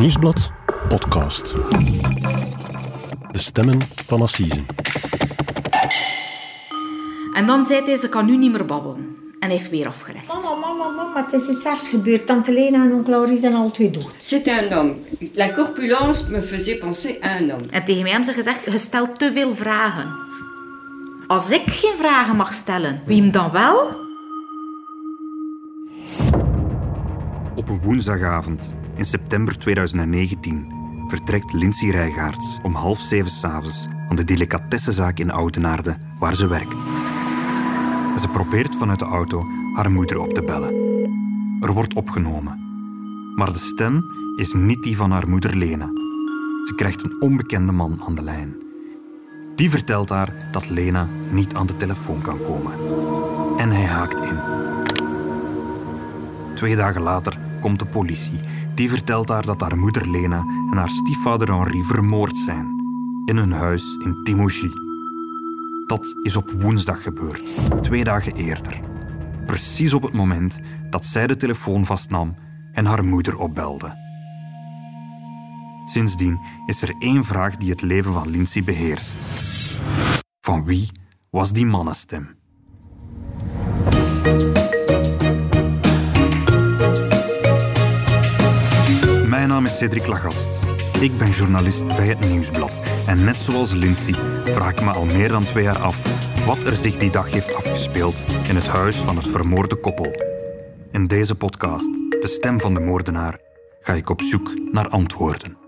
Nieuwsblad podcast. De stemmen van Assisen. En dan zei hij, ze kan nu niet meer babbelen. En hij heeft weer afgelegd. Mama, mama, mama, het is iets ergs gebeurd. Tante Lena en onkel Laurie zijn al twee dood. C'est un homme. La corpulence me faisait penser à un homme. En tegen mij hebben ze gezegd, je stelt te veel vragen. Als ik geen vragen mag stellen, wie hem dan wel? Op een woensdagavond in september 2019 vertrekt Lindsay Rijgaards om half zeven s'avonds van de delicatessenzaak in Oudenaarde waar ze werkt. Ze probeert vanuit de auto haar moeder op te bellen. Er wordt opgenomen. Maar de stem is niet die van haar moeder Lena. Ze krijgt een onbekende man aan de lijn. Die vertelt haar dat Lena niet aan de telefoon kan komen. En hij haakt in. Twee dagen later komt de politie. Die vertelt haar dat haar moeder Lena en haar stiefvader Henri vermoord zijn. In hun huis in Timouchi. Dat is op woensdag gebeurd, twee dagen eerder. Precies op het moment dat zij de telefoon vastnam en haar moeder opbelde. Sindsdien is er één vraag die het leven van Lindsay beheerst. Van wie was die mannenstem? Mijn naam is Cedric Lagast. Ik ben journalist bij het Nieuwsblad. En net zoals Lindsay vraag ik me al meer dan twee jaar af wat er zich die dag heeft afgespeeld in het huis van het vermoorde koppel. In deze podcast, De Stem van de Moordenaar, ga ik op zoek naar antwoorden.